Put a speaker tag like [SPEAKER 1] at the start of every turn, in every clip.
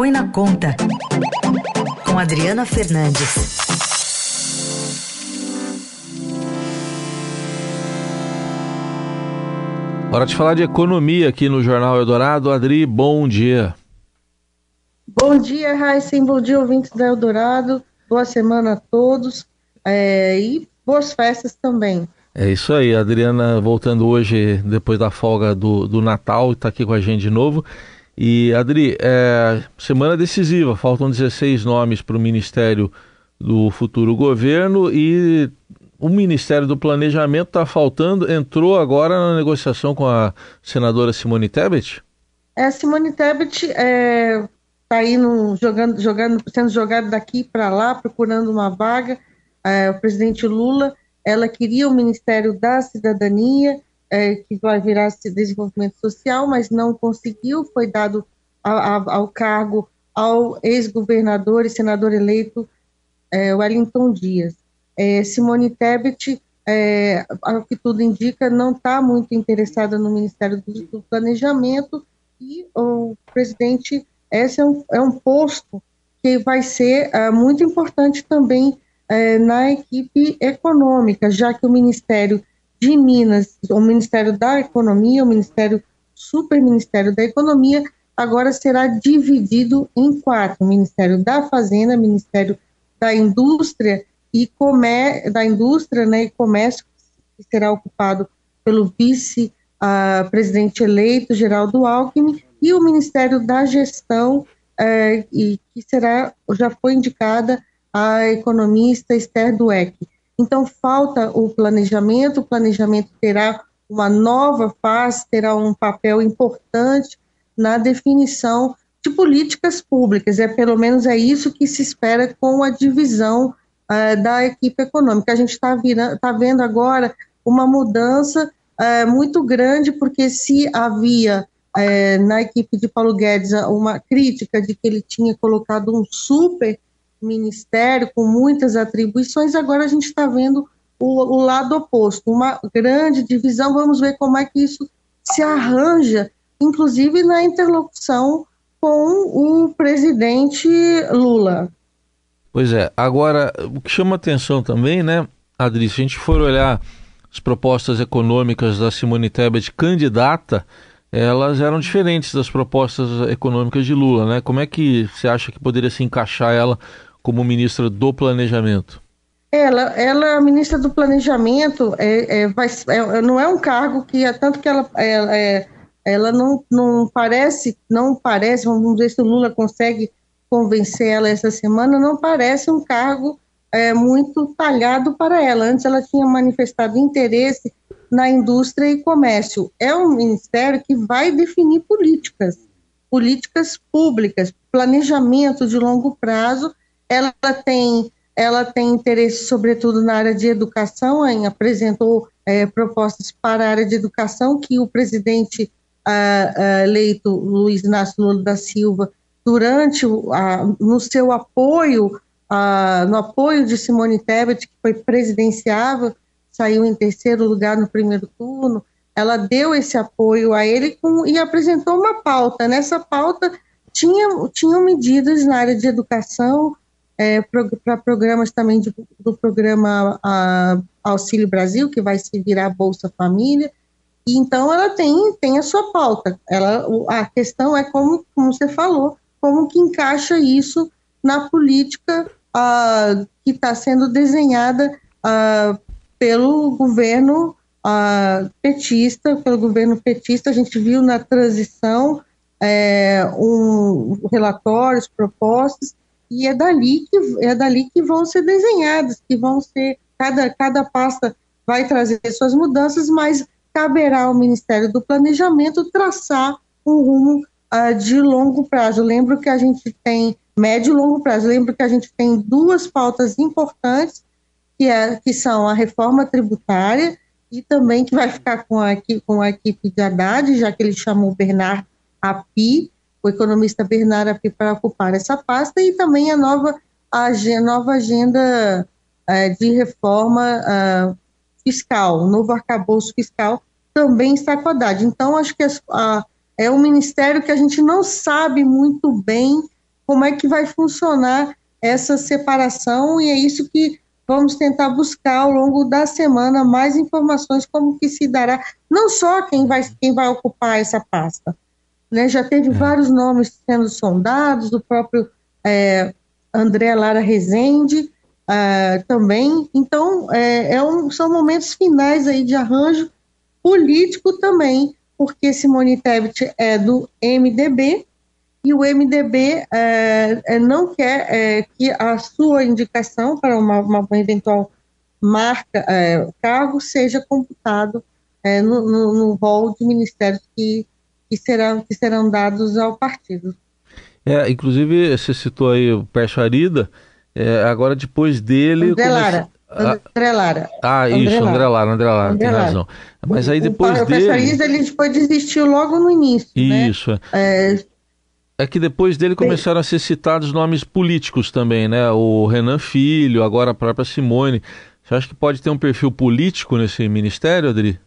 [SPEAKER 1] Põe na Conta, com Adriana Fernandes.
[SPEAKER 2] Hora de falar de economia aqui no Jornal Eldorado. Adri, bom dia.
[SPEAKER 3] Bom dia, Raíssen. Bom dia, ouvintes da Eldorado. Boa semana a todos é, e boas festas também.
[SPEAKER 2] É isso aí, a Adriana voltando hoje depois da folga do, do Natal, está aqui com a gente de novo. E Adri, é, semana decisiva, faltam 16 nomes para o Ministério do futuro governo e o Ministério do Planejamento está faltando, entrou agora na negociação com a senadora Simone Tebet?
[SPEAKER 3] É, Simone Tebet está é, tá aí no, jogando, jogando, sendo jogado daqui para lá, procurando uma vaga. É, o presidente Lula ela queria o Ministério da Cidadania, é, que vai virar Desenvolvimento Social, mas não conseguiu, foi dado a, a, ao cargo ao ex-governador e senador eleito é, Wellington Dias. É, Simone Tebet, é, ao que tudo indica, não está muito interessada no Ministério do, do, Planejamento e o presidente, esse é um, é um posto que vai ser é, muito importante também na equipe econômica, já que o Ministério de Minas, o Ministério da Economia, o Ministério Superministério da Economia, agora será dividido em quatro: Ministério da Fazenda, Ministério da Indústria e Comércio, da Indústria né, e Comércio, que será ocupado pelo vice-presidente uh, eleito, Geraldo Alckmin, e o Ministério da Gestão, uh, e que será, já foi indicada a economista Esther Dueck. Então, falta o planejamento, o planejamento terá uma nova fase, terá um papel importante na definição de políticas públicas, é pelo menos é isso que se espera com a divisão uh, da equipe econômica. A gente está tá vendo agora uma mudança uh, muito grande, porque se havia uh, na equipe de Paulo Guedes uma crítica de que ele tinha colocado um super ministério com muitas atribuições, agora a gente está vendo o, o, lado oposto, uma grande divisão. Vamos ver como é que isso se arranja, inclusive na interlocução com o presidente Lula.
[SPEAKER 2] Pois é. Agora, o que chama atenção também, né, Adri, se a gente for olhar as propostas econômicas da Simone Tebet candidata, elas eram diferentes das propostas econômicas de Lula, né? Como é que você acha que poderia se encaixar ela como ministra do Planejamento?
[SPEAKER 3] Ela, ela a ministra do Planejamento, é, é, vai, é, não é um cargo que, é tanto que ela, ela, é, ela não, não parece, não parece, vamos ver se o Lula consegue convencer ela essa semana, não parece um cargo é, muito talhado para ela. Antes ela tinha manifestado interesse na indústria e comércio. É um ministério que vai definir políticas, políticas públicas, planejamento de longo prazo ela tem, ela tem interesse, sobretudo, na área de educação, hein? apresentou é, propostas para a área de educação que o presidente ah, ah, eleito, Luiz Inácio Lula da Silva, durante a, no seu apoio, a, no apoio de Simone Tebet, que foi presidenciável, saiu em terceiro lugar no primeiro turno, ela deu esse apoio a ele com, e apresentou uma pauta. Nessa pauta tinha, tinham medidas na área de educação, é, para programas também de, do programa a, Auxílio Brasil, que vai se virar Bolsa Família. E, então, ela tem, tem a sua pauta. Ela, a questão é como, como você falou, como que encaixa isso na política que está sendo desenhada pelo governo petista, pelo governo petista. A gente viu na transição é, um relatórios, propostas, e é dali que é dali que vão ser desenhadas, que vão ser cada cada pasta vai trazer suas mudanças, mas caberá ao Ministério do Planejamento traçar um rumo uh, de longo prazo. Lembro que a gente tem médio e longo prazo. Lembro que a gente tem duas pautas importantes que, é, que são a reforma tributária e também que vai ficar com a, com a equipe de Haddad, já que ele chamou Bernard Api, o economista Bernardo para ocupar essa pasta e também a nova, a, nova agenda é, de reforma uh, fiscal, o novo arcabouço fiscal também está com a Haddad. Então, acho que é um ministério que a gente não sabe muito bem como é que vai funcionar essa separação, e é isso que vamos tentar buscar ao longo da semana mais informações como que se dará, não só quem vai, quem vai ocupar essa pasta, né? já teve é. vários nomes sendo sondados, o próprio é, André Lara Rezende uh, também, então é, é um, são momentos finais aí de arranjo político também, porque Simone Tebet é do MDB, e o MDB é, é, não quer é, que a sua indicação para uma, uma eventual marca, cargo, seja computado no, no, no rol de ministérios que, que, serão, que serão dados ao partido.
[SPEAKER 2] É, inclusive, você citou aí o Pércio Arida, é, agora depois dele...
[SPEAKER 3] André Lara. André Lara.
[SPEAKER 2] Ah, André isso, Lara. André Lara, André Lara, André tem Lara. razão. Mas aí depois o, o dele... O
[SPEAKER 3] Arida, ele depois desistiu logo no início,
[SPEAKER 2] né? Isso. Né? É, é que depois dele começaram a ser citados nomes políticos também, né? O Renan Filho, agora a própria Simone. Você acha que pode ter um perfil político nesse ministério, Adri?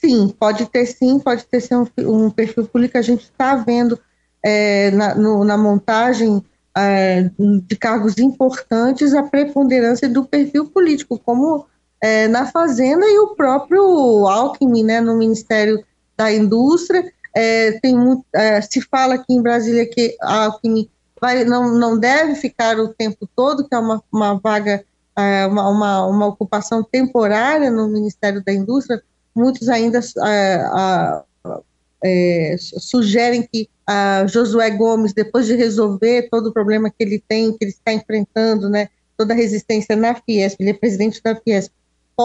[SPEAKER 3] Sim, pode ter sim, pode ter sim um, um perfil político. A gente está vendo é, na, no, na, montagem é, de cargos importantes a preponderância do perfil político, como é, na Fazenda e o próprio Alckmin, né, no Ministério da Indústria, é, tem muito, é, se fala aqui em Brasília que Alckmin vai, não, não deve ficar o tempo todo, que é uma, uma vaga, é, uma, uma, uma, ocupação temporária no Ministério da Indústria. Muitos ainda é, é, sugerem que a Josué Gomes, depois de resolver todo o problema que ele tem, que ele está enfrentando, né, toda a resistência na Fiesp, ele é presidente da Fiesp,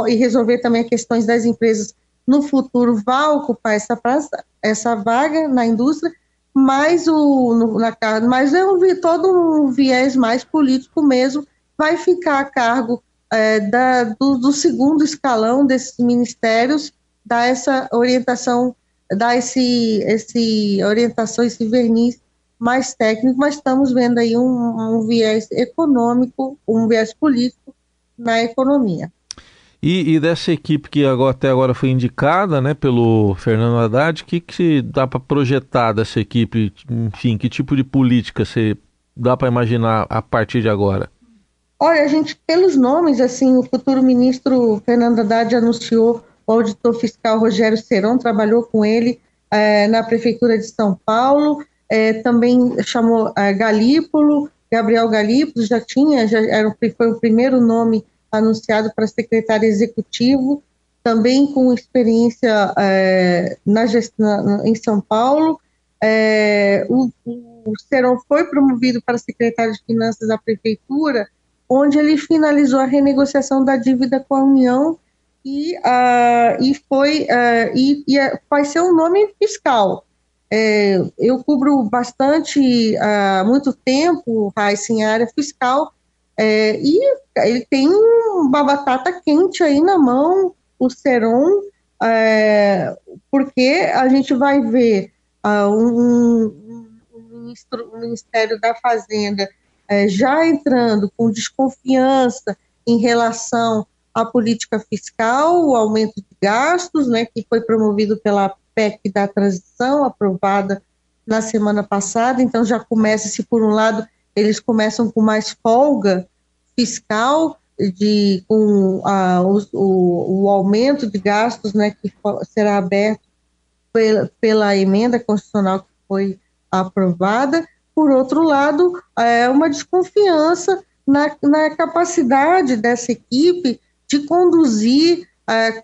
[SPEAKER 3] e resolver também as questões das empresas no futuro vai ocupar essa praça, essa vaga na indústria, mas o no, na mas é um, todo um viés mais político mesmo vai ficar a cargo é, da, do, do, segundo escalão desses ministérios dar essa orientação dar esse esse orientação esse verniz mais técnico mas estamos vendo aí um, um viés econômico um viés político na economia
[SPEAKER 2] e, e, dessa equipe que agora, até agora foi indicada né, pelo Fernando Haddad, o que, que dá para projetar dessa equipe? Enfim, que tipo de política você dá para imaginar a partir de agora?
[SPEAKER 3] Olha, a gente, pelos nomes, assim, o futuro ministro Fernando Haddad anunciou o auditor fiscal Rogério Seron, trabalhou com ele é, na Prefeitura de São Paulo, é, também chamou é, Galípolo, Gabriel Galípolo, já tinha, já era, foi o primeiro nome anunciado para secretário executivo, também com experiência é, na gestão em São Paulo. O, o foi promovido para secretário de Finanças da Prefeitura, onde ele finalizou a renegociação da dívida com a União e, uh, e foi uh, e, e, vai ser um nome fiscal. É, eu cubro bastante, há uh, muito tempo, Raíssa, em área fiscal, é, e ele tem uma batata quente aí na mão, o Seron, é, porque a gente vai ver uh, um, um, um, Ministério da Fazenda é, já entrando com desconfiança em relação à política fiscal, o aumento de gastos, né, que foi promovido pela PEC da transição, aprovada na semana passada, então já começa-se, por um lado, eles começam com mais folga fiscal, de, com a, o, o, aumento de gastos né, que será aberto pela, pela emenda constitucional que foi aprovada. Por outro lado, é uma desconfiança na, na capacidade dessa equipe de conduzir é,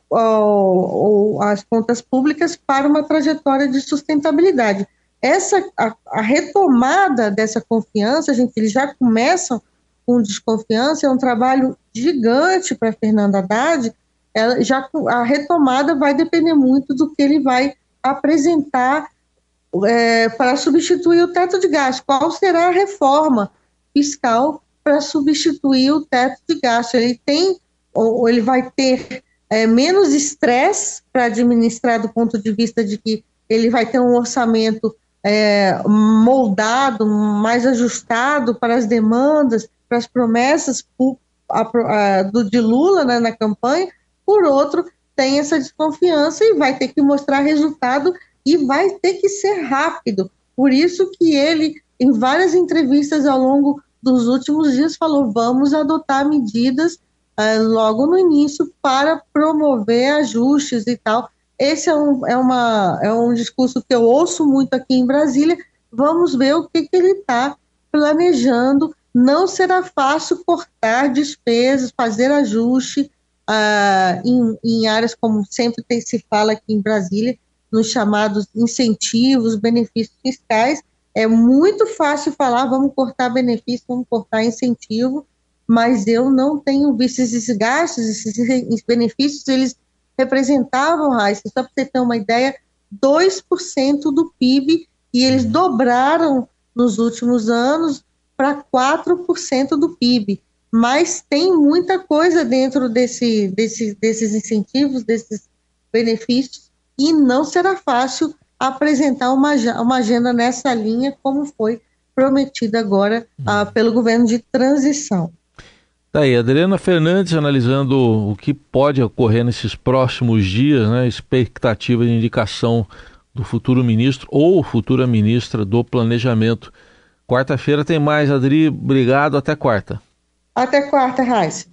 [SPEAKER 3] as contas públicas para uma trajetória de sustentabilidade. Essa a, a, retomada dessa confiança, gente, eles já começam com desconfiança, é um trabalho gigante para Fernanda Haddad. Ela, já a retomada vai depender muito do que ele vai apresentar é, para substituir o teto de gastos. Qual será a reforma fiscal para substituir o teto de gastos? Ele tem ou ele vai ter é, menos estresse para administrar do ponto de vista de que ele vai ter um orçamento é, moldado, mais ajustado para as demandas para as promessas a, a, do, de Lula né, na campanha, por outro, tem essa desconfiança e vai ter que mostrar resultado e vai ter que ser rápido. Por isso que ele em várias entrevistas ao longo dos últimos dias, falou: vamos adotar medidas uh, logo no início para promover ajustes e tal. Esse é um, é, uma, é um discurso que eu ouço muito aqui em Brasília. Vamos ver o que, que ele está planejando. Não será fácil cortar despesas, fazer ajuste uh, em, em, áreas como sempre tem, se fala aqui em Brasília, nos chamados incentivos, benefícios fiscais. É muito fácil falar, vamos cortar benefício, vamos cortar incentivo, mas eu não tenho visto esses gastos, esses benefícios, eles representavam, Raíssa, só para você ter uma ideia, 2% do PIB, e eles dobraram nos últimos anos para 4% do PIB. Mas tem muita coisa dentro desse, desse, desses incentivos, desses benefícios, e não será fácil apresentar uma, uma agenda nessa linha, como foi prometida agora ah, pelo governo de transição.
[SPEAKER 2] Tá aí, Adriana Fernandes analisando o que pode ocorrer nesses próximos dias, né? Expectativa de indicação do futuro ministro ou futura ministra do Planejamento. Quarta-feira tem mais, Adri. Obrigado, até quarta.
[SPEAKER 3] Até quarta, Raíssa.